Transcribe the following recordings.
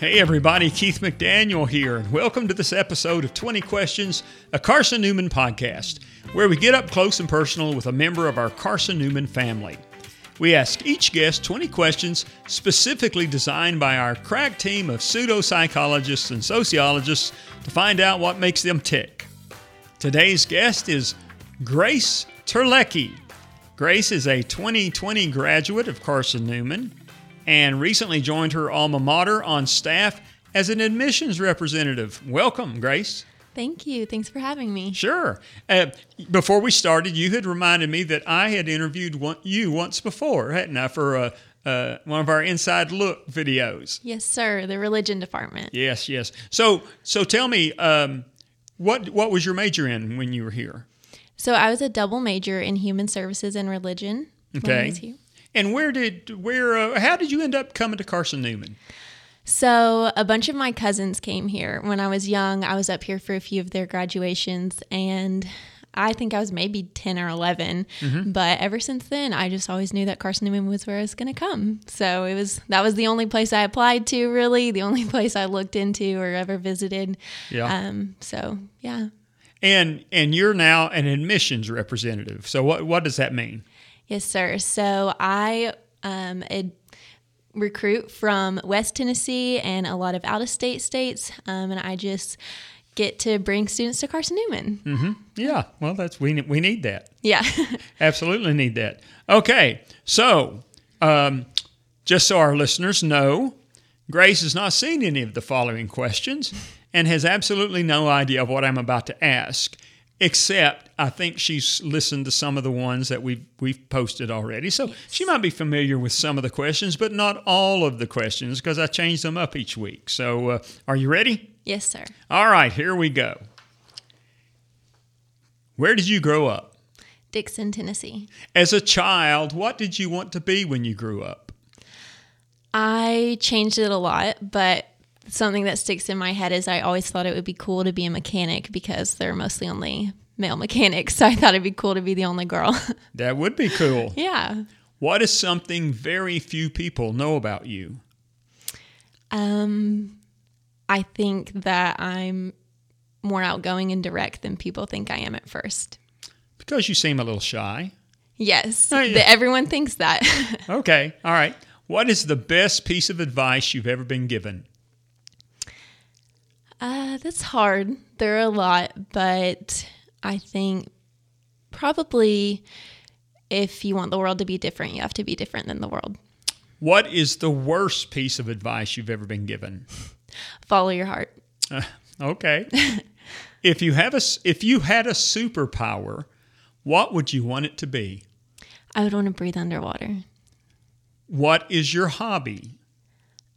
Hey everybody, Keith McDaniel here, and welcome to this episode of 20 Questions, a Carson Newman podcast, where we get up close and personal with a member of our Carson Newman family. We ask each guest 20 questions specifically designed by our crack team of pseudo psychologists and sociologists to find out what makes them tick. Today's guest is Grace Terlecki. Grace is a 2020 graduate of Carson Newman and recently joined her alma mater on staff as an admissions representative. Welcome, Grace. Thank you. Thanks for having me. Sure. Uh, before we started, you had reminded me that I had interviewed one, you once before, hadn't I, for uh, uh, one of our Inside Look videos? Yes, sir. The religion department. Yes, yes. So, so tell me, um, what what was your major in when you were here? So I was a double major in human services and religion. when I Okay. And where did where uh, how did you end up coming to Carson Newman? So a bunch of my cousins came here when I was young. I was up here for a few of their graduations, and I think I was maybe ten or 11 But ever since then, I just always knew that Carson Newman was where I was going to come. So it was that was the only place I applied to, really, the only place I looked into or ever visited. Yeah. Um. So yeah. And and you're now an admissions representative. So what what does that mean? Yes, sir. So I um, recruit from West Tennessee and a lot of out of state states, um, and I just get to bring students to Carson Newman. Mm-hmm. Yeah, well that's we we need that. Yeah. Absolutely need that. Okay, so um, just so our listeners know, Grace has not seen any of the following questions and has absolutely no idea of what I'm about to ask. Except, I think she's listened to some of the ones that we've we've posted already, so she might be familiar with some of the questions, but not all of the questions because I change them up each week. So, uh, are you ready? yes, sir. All right, here we go. Where did you grow up? Dickson, Tennessee. As a child, what did you want to be when you grew up? I changed it a lot, but something that sticks in my head is I always thought it would be cool to be a mechanic because they're mostly only male mechanics. So I thought it'd be cool to be the only girl. That would be cool. yeah. What is something very few people know about you? Um, I think that I'm more outgoing and direct than people think I am at first. Because you seem a little shy. Yes, Oh, yeah. the- everyone thinks that. Okay, all right. What is the best piece of advice you've ever been given? Uh, that's hard. There are a lot, but I think probably if you want the world to be different, you have to be different than the world. What is the worst piece of advice you've ever been given? Follow your heart. Uh, okay. if you have a if you had a superpower, what would you want it to be? I would want to breathe underwater. What is your hobby?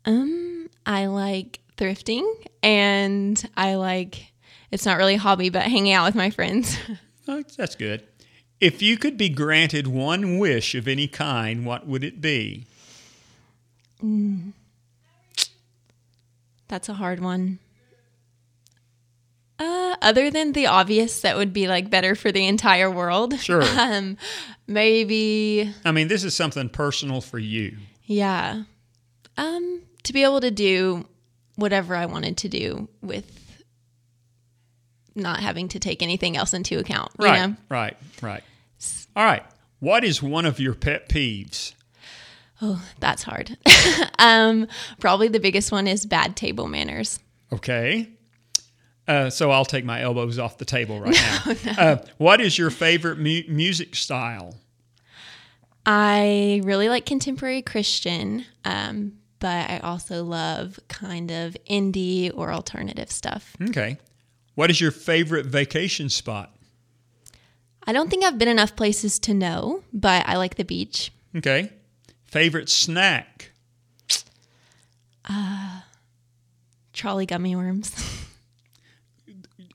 Um, I like thrifting and I like it's not really a hobby, but hanging out with my friends. Oh, that's good. If you could be granted one wish of any kind, what would it be? That's a hard one. Uh, other than the obvious, that would be like better for the entire world. Sure. Um, maybe, I mean, this is something personal for you. yeah. Um, to be able to do whatever I wanted to do with not having to take anything else into account. You Right, know? right, right. All right. What is one of your pet peeves? Oh, that's hard. um, probably the biggest one is bad table manners. Okay. Uh, so I'll take my elbows off the table right now. Uh, what is your favorite mu- music style? I really like contemporary Christian, um, but I also love kind of indie or alternative stuff. Okay. What is your favorite vacation spot? I don't think I've been enough places to know, but I like the beach. Okay. Favorite snack? Uh, Trolli gummy worms.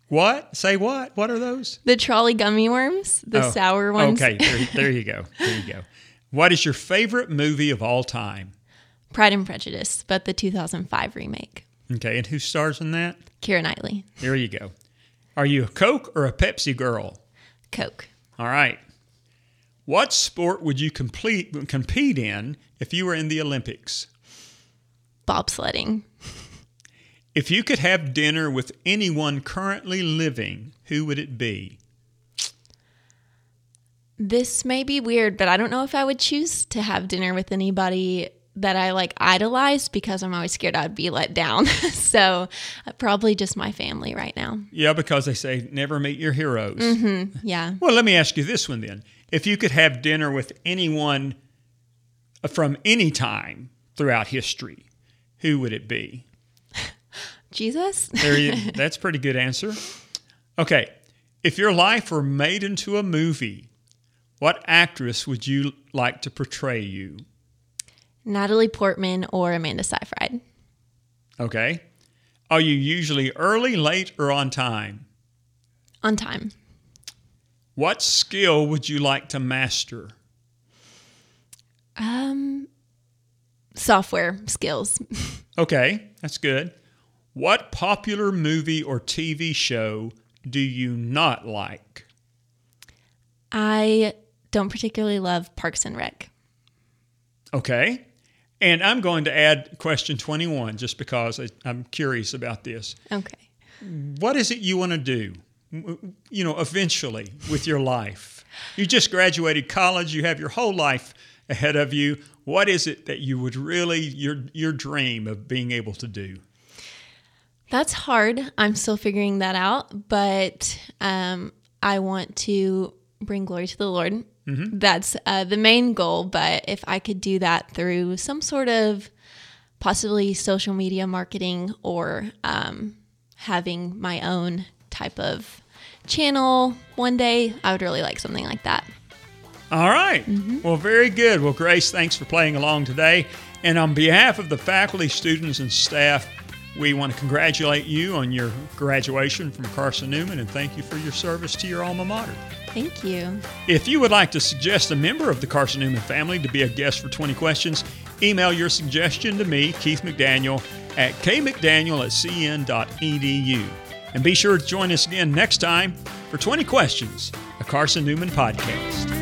What? Say what? What are those? the Trolli gummy worms, the Oh, sour ones. Okay, there, there you go. There you go. What is your favorite movie of all time? Pride and Prejudice, but the 2005 remake. Okay, and who stars in that? Keira Knightley, There you go. Are you a Coke or a Pepsi girl? Coke. All right. What sport would you complete compete in if you were in the Olympics? Bobsledding. If you could have dinner with anyone currently living, who would it be? This may be weird, but I don't know if I would choose to have dinner with anybody that I like idolize because I'm always scared I'd be let down. so uh, probably just my family right now. Yeah, because they say never meet your heroes. Mm-hmm. Yeah. Well, let me ask you this one then. If you could have dinner with anyone from any time throughout history, who would it be? Jesus. there you, that's a pretty good answer. Okay. If your life were made into a movie, what actress would you like to portray you? Natalie Portman or Amanda Seyfried. Okay. Are you usually early, late, or on time? On time. What skill would you like to master? Um, software skills. okay, that's good. What popular movie or TV show do you not like? I don't particularly love Parks and Rec. Okay. And I'm going to add question 21 just because I, am curious about this. Okay. What is it you want to do, you know, eventually with your life? You just graduated college, you have your whole life ahead of you. What is it that you would really, your, your dream of being able to do? That's hard. I'm still figuring that out, but um, I want to bring glory to the Lord Mm-hmm. That's uh, the main goal. But if I could do that through some sort of possibly social media marketing or um, having my own type of channel one day, I would really like something like that. All right. mm-hmm. Well, very good. Well, Grace, thanks for playing along today. And on behalf of the faculty, students, and staff, we want to congratulate you on your graduation from Carson Newman and thank you for your service to your alma mater. Thank you. If you would like to suggest a member of the Carson Newman family to be a guest for 20 questions, email your suggestion to me, Keith McDaniel, at kmcdaniel at cn.edu. And be sure to join us again next time for 20 Questions, a Carson Newman podcast.